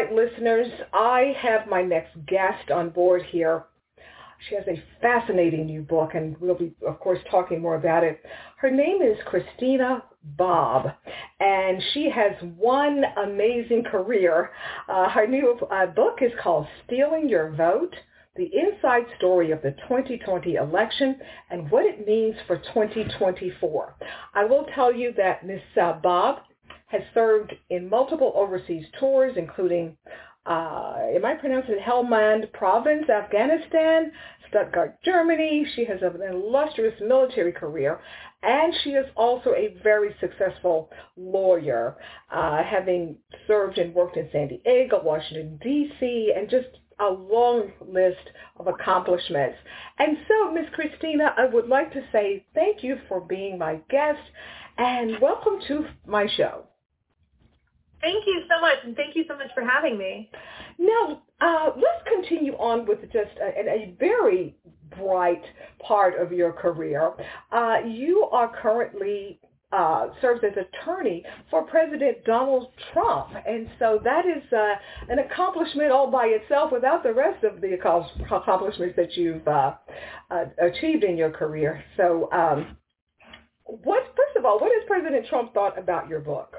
Right, listeners, I have my next guest on board here. She has a fascinating new book, and we'll be, of course, talking more about it. Her name is Christina Bobb, and she has one amazing career. Uh, her new uh, book is called Stealing Your Vote, the inside story of the 2020 election and what it means for 2024. I will tell you that Ms. Uh, Bobb has served in multiple overseas tours, including, uh, am I pronouncing it, Helmand Province, Afghanistan, Stuttgart, Germany. She has an illustrious military career, and she is also a very successful lawyer, uh, having served and worked in San Diego, Washington, D.C., and just a long list of accomplishments. And so, Miss Christina, I would like to say thank you for being my guest and welcome to my show. Thank you so much, and thank you so much for having me. Now, uh, let's continue on with just a, a very bright part of your career. Uh, you are currently uh, serves as attorney for President Donald Trump. And so that is uh, an accomplishment all by itself without the rest of the accomplishments that you've uh, uh, achieved in your career. So um, what, first of all, what has President Trump thought about your book?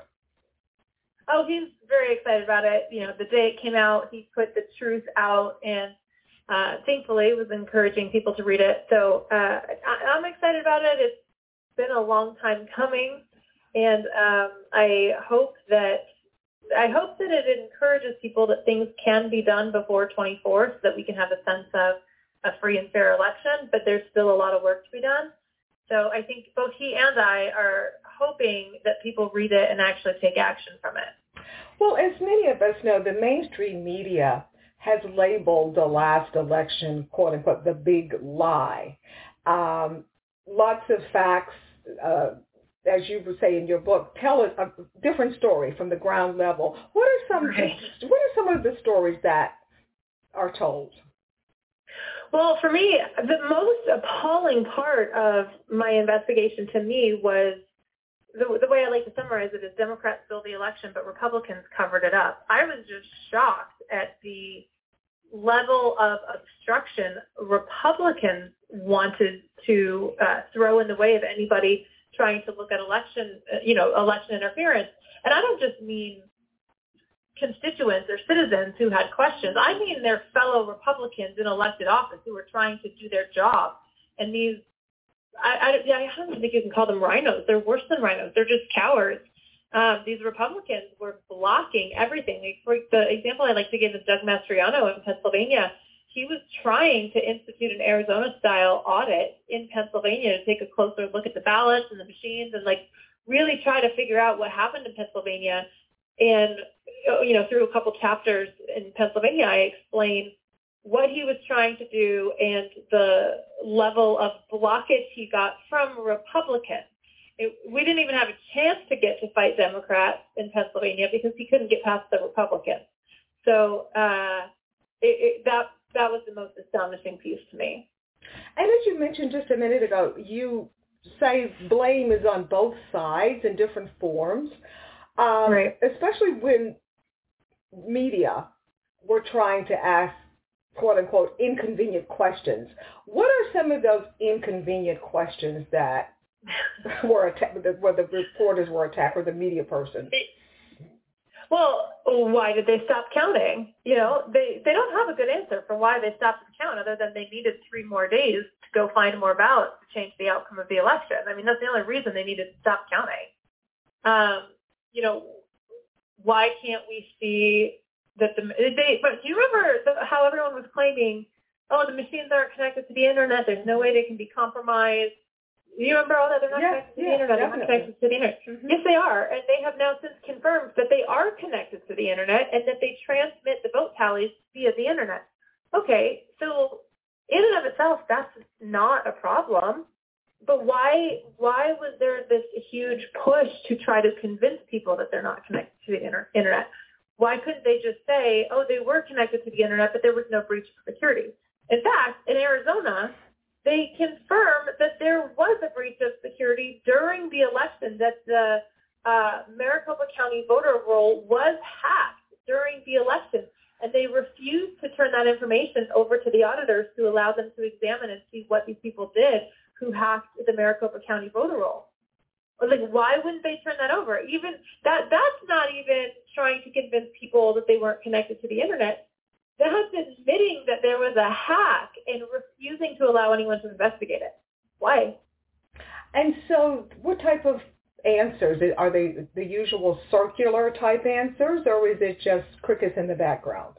Oh, he's very excited about it. You know, the day it came out, he put the truth out and uh, thankfully was encouraging people to read it. So uh, I, I'm excited about it. It's been a long time coming, and um, I hope that I hope that it encourages people that things can be done before 24, so that we can have a sense of a free and fair election. But there's still a lot of work to be done. So I think both he and I are hoping that people read it and actually take action from it. Well, as many of us know, the mainstream media has labeled the last election, quote unquote, the big lie. Um, lots of facts, uh, as you would say in your book, tell us a different story from the ground level. What are some Right. what are some of the stories that are told? Well, for me, the most appalling part of my investigation to me was the, the way I like to summarize it is Democrats stole the election, but Republicans covered it up. I was just shocked at the level of obstruction Republicans wanted to uh, throw in the way of anybody trying to look at election, uh, you know, election interference. And I don't just mean constituents or citizens who had questions. I mean their fellow Republicans in elected office who were trying to do their job. And these, I, I, I don't think you can call them RINOs. They're worse than RINOs. They're just cowards. Um, these Republicans were blocking everything. For the example I like to give is Doug Mastriano in Pennsylvania. He was trying to institute an Arizona-style audit in Pennsylvania to take a closer look at the ballots and the machines and like really try to figure out what happened in Pennsylvania. And you know, through a couple chapters in Pennsylvania, I explain what he was trying to do and the level of blockage he got from Republicans. It, we didn't even have a chance to get to fight Democrats in Pennsylvania because he couldn't get past the Republicans. So uh, it, it, that that was the most astonishing piece to me. And as you mentioned just a minute ago, you say blame is on both sides in different forms, um, Right. especially when media were trying to ask quote unquote inconvenient questions. What are some of those inconvenient questions that were attacked, where the reporters were attacked or the media person? Well, why did they stop counting? You know, they they don't have a good answer for why they stopped the count, other than they needed three more days to go find more ballots to change the outcome of the election. I mean, that's the only reason they needed to stop counting. Um, you know, why can't we see that the they. But do you remember the, how everyone was claiming, oh, the machines aren't connected to the internet. There's no way they can be compromised. Do You remember all that? They're not yeah, connected to yeah, the internet. Definitely. They're not connected to the internet. Mm-hmm. Yes, they are, and they have now since confirmed that they are connected to the internet and that they transmit the vote tallies via the internet. Okay, so in and of itself, that's not a problem. But why why was there this huge push to try to convince people that they're not connected to the inter- internet? Why couldn't they just say, oh, they were connected to the internet, but there was no breach of security? In fact, in Arizona, they confirmed that there was a breach of security during the election, that the uh, Maricopa County voter roll was hacked during the election. And they refused to turn that information over to the auditors to allow them to examine and see what these people did who hacked the Maricopa County voter roll. Like, why wouldn't they turn that over? Even that, that's not even trying to convince people that they weren't connected to the internet. That's admitting that there was a hack and refusing to allow anyone to investigate it. Why? And so what type of answers? Are they the usual circular type answers or is it just crickets in the background?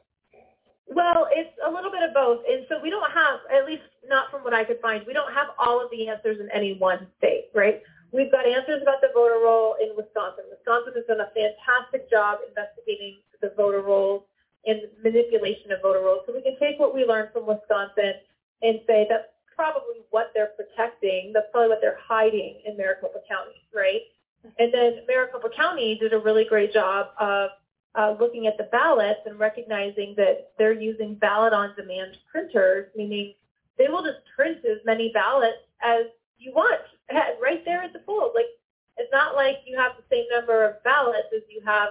Well, it's a little bit of both. And so we don't have, at least not from what I could find, we don't have all of the answers in any one state, right? We've got answers about the voter roll in Wisconsin. Wisconsin has done a fantastic job investigating the voter rolls and manipulation of voter rolls. So we can take what we learned from Wisconsin and say that's probably what they're protecting. That's probably what they're hiding in Maricopa County, right? And then Maricopa County did a really great job of uh, looking at the ballots and recognizing that they're using ballot on demand printers, meaning they will just print as many ballots as you want right there at the polls. Like it's not like you have the same number of ballots as you have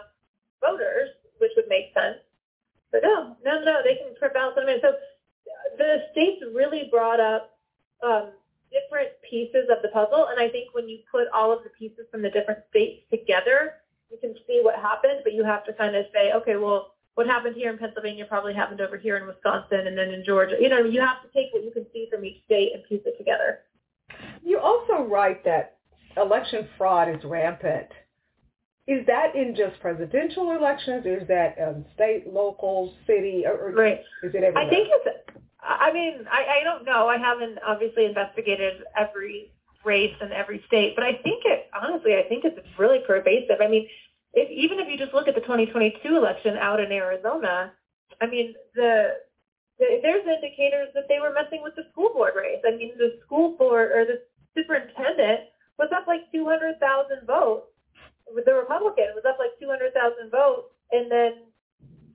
voters, which would make sense. But no, no, no, they can print ballots on demand. So the states really brought up um, different pieces of the puzzle, and I think when you put all of the pieces from the different states together, you can see what happened, but you have to kind of say, okay, well, what happened here in Pennsylvania probably happened over here in Wisconsin and then in Georgia. You know, you have to take what you can see from each state and piece it together. You also write that election fraud is rampant. Is that in just presidential elections? Is that um, state, local, city, or, or right? Is it everywhere? I think it's. I mean, I, I don't know. I haven't obviously investigated every race in every state, but I think it. Honestly, I think it's really pervasive. I mean, if, even if you just look at the 2022 election out in Arizona, I mean, the there's indicators that they were messing with the school board race. I mean, the school board or the superintendent was up like 200,000 votes. The Republican was up like 200,000 votes, and then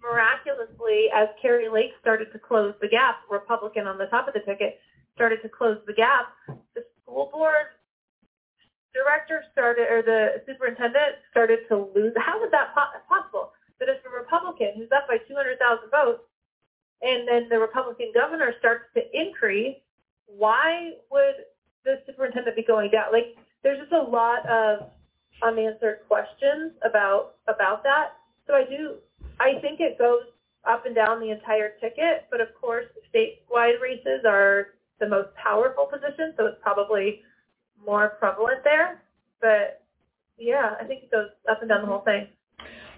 miraculously, as Kari Lake started to close the gap, Republican on the top of the ticket started to close the gap, the school board director started, or the superintendent started to lose. How is that possible? That if a Republican who's up by 200,000 votes and then the Republican governor starts to increase, why would the superintendent be going down? Like, there's just a lot of unanswered questions about about that. So I do, I think it goes up and down the entire ticket, but of course, statewide races are the most powerful position, so it's probably more prevalent there. But yeah, I think it goes up and down the whole thing.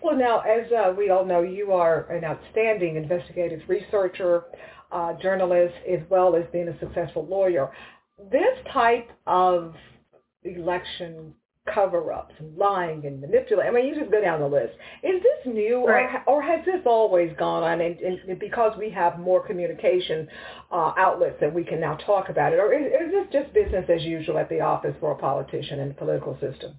Well, now, as uh, we all know, you are an outstanding investigative researcher, uh, journalist, as well as being a successful lawyer. This type of election cover-ups, lying and manipulating, I mean, you just go down the list. Is this new right. or, or has this always gone on and, and because we have more communication uh, outlets that we can now talk about it? Or is, is this just business as usual at the office for a politician in the political system?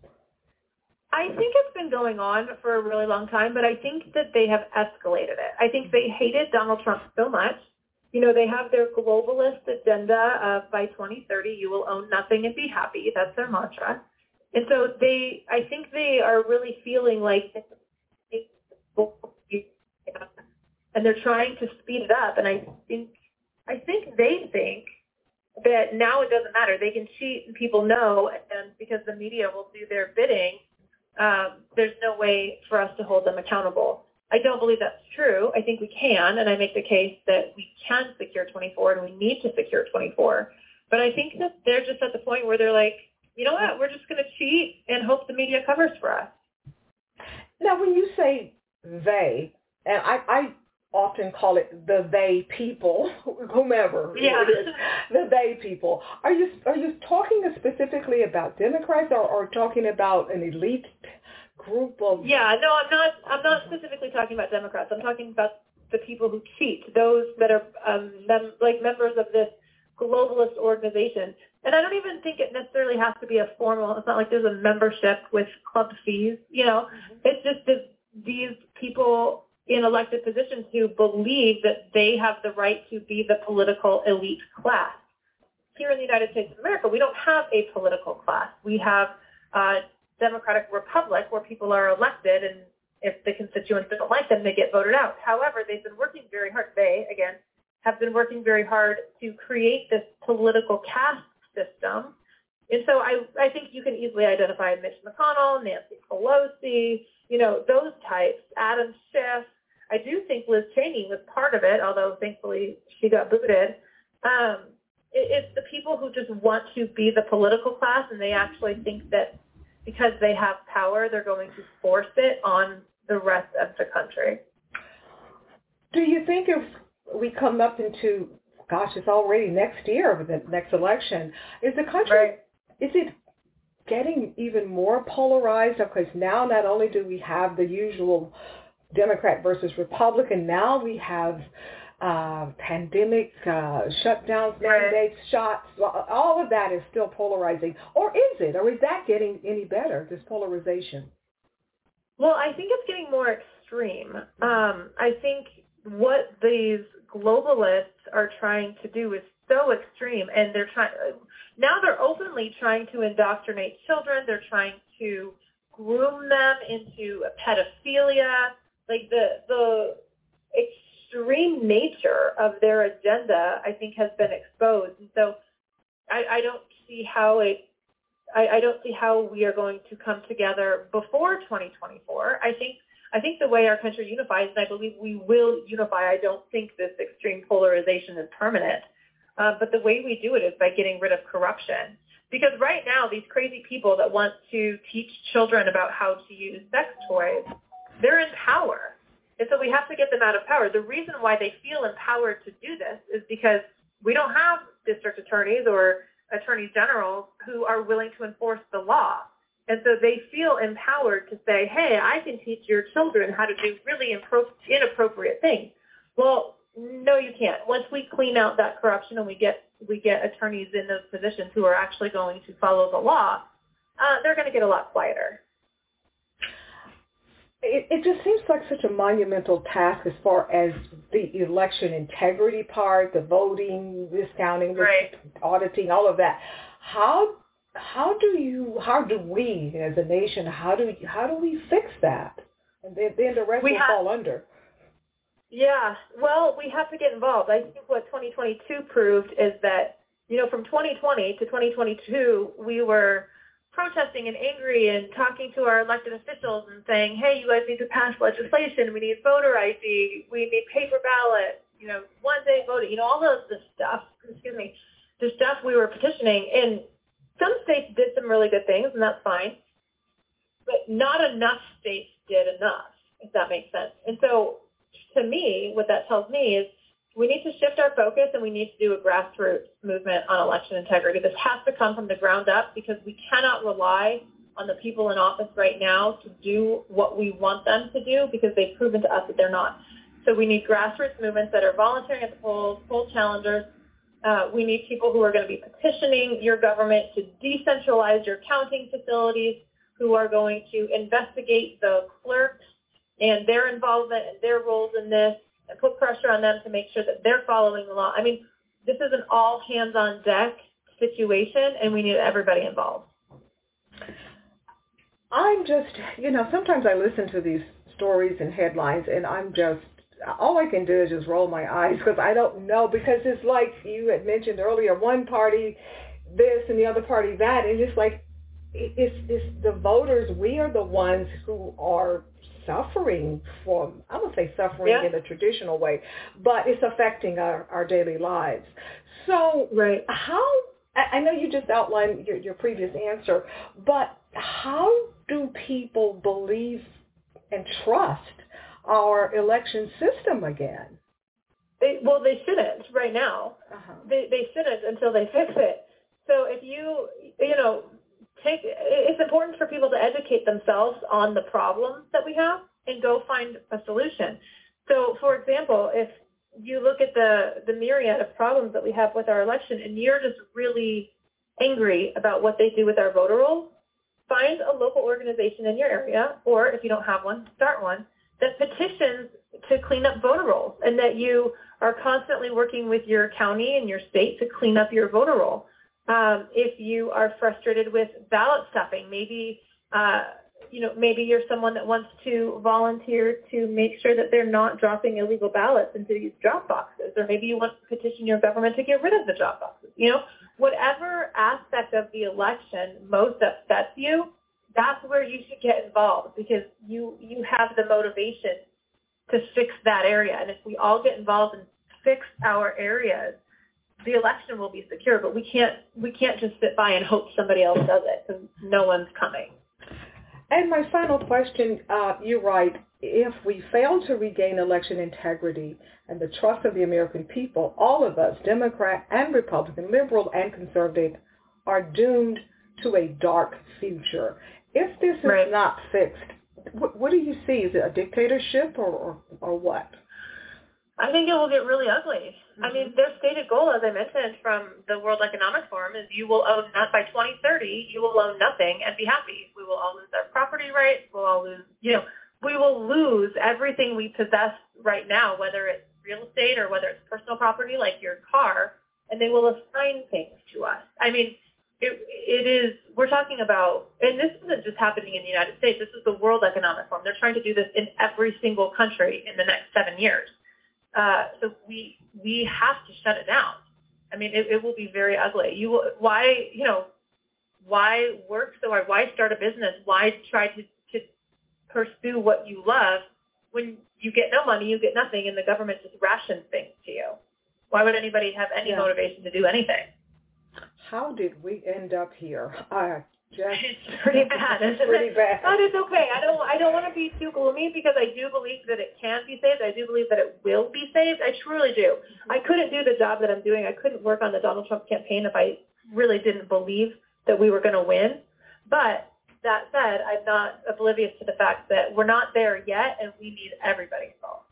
I think it's been going on for a really long time, but I think that they have escalated it. I think they hated Donald Trump so much. You know, they have their globalist agenda of by 2030 you will own nothing and be happy. That's their mantra. And so they, I think they are really feeling like, and they're trying to speed it up. And I think, I think they think that now it doesn't matter. They can cheat and people know, and because the media will do their bidding, um, there's no way for us to hold them accountable. I don't believe that's true. I think we can, and I make the case that we can secure 24 and we need to secure 24. But I think that they're just at the point where they're like, you know what, we're just going to cheat and hope the media covers for us. Now, when you say they, and I, I often call it the they people, whomever yeah. it is, the they people. Are you are you talking specifically about Democrats or, or talking about an elite group of? Yeah, no, I'm not. I'm not specifically talking about Democrats. I'm talking about the people who cheat, those that are um, mem- like members of this globalist organization. And I don't even think it necessarily has to be a formal. It's not like there's a membership with club fees. You know, mm-hmm. it's just this, these people in elected positions who believe that they have the right to be the political elite class. Here in the United States of America, we don't have a political class. We have a democratic republic where people are elected and if the constituents don't like them, they get voted out. However, they've been working very hard. They, again, have been working very hard to create this political caste system. And so I, I think you can easily identify Mitch McConnell, Nancy Pelosi, you know, those types, Adam Schiff, I do think Liz Cheney was part of it, although thankfully she got booted. Um, it, it's the people who just want to be the political class and they actually think that because they have power, they're going to force it on the rest of the country. Do you think if we come up into, gosh, it's already next year, the next election, is the country, right. is it getting even more polarized? Because now not only do we have the usual Democrat versus Republican. Now we have uh, pandemic uh, shutdowns, mandates, shots. All of that is still polarizing. Or is it? Or is that getting any better, this polarization? Well, I think it's getting more extreme. Um, I think what these globalists are trying to do is so extreme, and they're trying now. They're openly trying to indoctrinate children. They're trying to groom them into pedophilia like the the extreme nature of their agenda, I think, has been exposed. And so I, I don't see how it. I, I don't see how we are going to come together before 2024. I think I think the way our country unifies, and I believe we will unify. I don't think this extreme polarization is permanent. Uh, but the way we do it is by getting rid of corruption. Because right now, these crazy people that want to teach children about how to use sex toys they're in power. And so we have to get them out of power. The reason why they feel empowered to do this is because we don't have district attorneys or attorneys generals who are willing to enforce the law. And so they feel empowered to say, hey, I can teach your children how to do really inappropriate things. Well, no, you can't. Once we clean out that corruption and we get we get attorneys in those positions who are actually going to follow the law, uh, they're going to get a lot quieter it, it just seems like such a monumental task as far as the election integrity part, the voting, discounting, right. auditing, all of that. How how do you how do we as a nation how do how do we fix that? And then, then the rest we will have, fall under. Yeah, well, we have to get involved. I think what 2022 proved is that you know from 2020 to 2022 we were protesting and angry and talking to our elected officials and saying, hey, you guys need to pass legislation. We need voter ID. We need paper ballot. You know, one day voting. You know, all of this stuff. Excuse me, the stuff we were petitioning. And some states did some really good things, and that's fine. But not enough states did enough, if that makes sense. And so, to me, what that tells me is we need to shift our focus and we need to do a grassroots movement on election integrity. This has to come from the ground up because we cannot rely on the people in office right now to do what we want them to do because they've proven to us that they're not. So we need grassroots movements that are volunteering at the polls, poll challengers. Uh, we need people who are going to be petitioning your government to decentralize your counting facilities, who are going to investigate the clerks and their involvement and their roles in this put pressure on them to make sure that they're following the law. I mean, this is an all hands on deck situation and we need everybody involved. I'm just, you know, sometimes I listen to these stories and headlines and I'm just, all I can do is just roll my eyes because I don't know because it's like you had mentioned earlier, one party this and the other party that and it's like it's, it's the voters, we are the ones who are suffering from, I would say suffering yeah. in a traditional way, but it's affecting our, our daily lives. So right. how, I know you just outlined your, your previous answer, but how do people believe and trust our election system again. They, well, they shouldn't right now. Uh-huh. They they shouldn't until they fix it. So if you you know take it's important for people to educate themselves on the problems that we have and go find a solution. So, for example, if you look at the the myriad of problems that we have with our election, and you're just really angry about what they do with our voter rolls, find a local organization in your area, or if you don't have one, start one that petitions to clean up voter rolls, and that you are constantly working with your county and your state to clean up your voter roll. Um, if you are frustrated with ballot stuffing, maybe uh, you know maybe you're someone that wants to volunteer to make sure that they're not dropping illegal ballots into these drop boxes, or maybe you want to petition your government to get rid of the drop boxes. You know, whatever aspect of the election most upsets you, that's where you should get involved because you you have the motivation to fix that area. And if we all get involved and fix our areas, the election will be secure. But we can't we can't just sit by and hope somebody else does it because no one's coming. And my final question, uh, you write, if we fail to regain election integrity and the trust of the American people, all of us, Democrat and Republican, liberal and conservative, are doomed to a dark future. If this is right. not fixed, what, what do you see? Is it a dictatorship or, or, or what? I think it will get really ugly. Mm-hmm. I mean, their stated goal, as I mentioned from the World Economic Forum, is you will own not by 2030, you will own nothing and be happy. We will all lose our property rights. We'll all lose, you know, we will lose everything we possess right now, whether it's real estate or whether it's personal property like your car, and they will assign things to us. I mean, it, it is, we're talking about, and this isn't just happening in the United States, this is the World Economic Forum. They're trying to do this in every single country in the next seven years. Uh, so we we have to shut it down. I mean, it, it will be very ugly. You will, why you know why work so hard? Why start a business? Why try to to pursue what you love when you get no money, you get nothing, and the government just rations things to you? Why would anybody have any yeah. motivation to do anything? How did we end up here? I it's pretty bad. it's pretty bad. But it's okay. I don't I don't want to be too gloomy because I do believe that it can be saved. I do believe that it will be saved. I truly do. I mm-hmm. couldn't do the job that I'm doing. I couldn't work on the Donald Trump campaign if I really didn't believe that we were going to win. But that said, I'm not oblivious to the fact that we're not there yet and we need everybody's involved.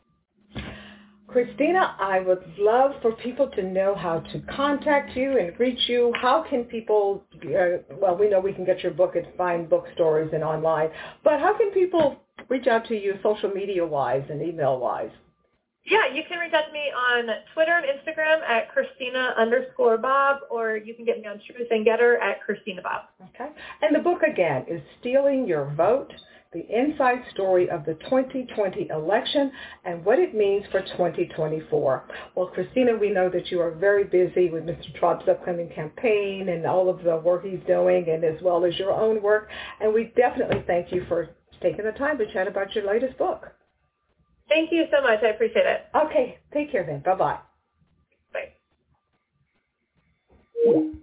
Christina, I would love for people to know how to contact you and reach you. How can people, uh, well, we know we can get your book at fine bookstores and online, but how can people reach out to you social media-wise and email-wise? Yeah, you can reach out to me on Twitter and Instagram at Christina underscore Bobb, or you can get me on Truth and Gettr at Christina Bobb. Okay. And the book, again, is Stealing Your Vote the inside story of the 2020 election and what it means for 2024. Well, Christina, we know that you are very busy with Mr. Trump's upcoming campaign and all of the work he's doing and as well as your own work. And we definitely thank you for taking the time to chat about your latest book. Thank you so much. I appreciate it. Okay. Take care then. Bye-bye. Bye.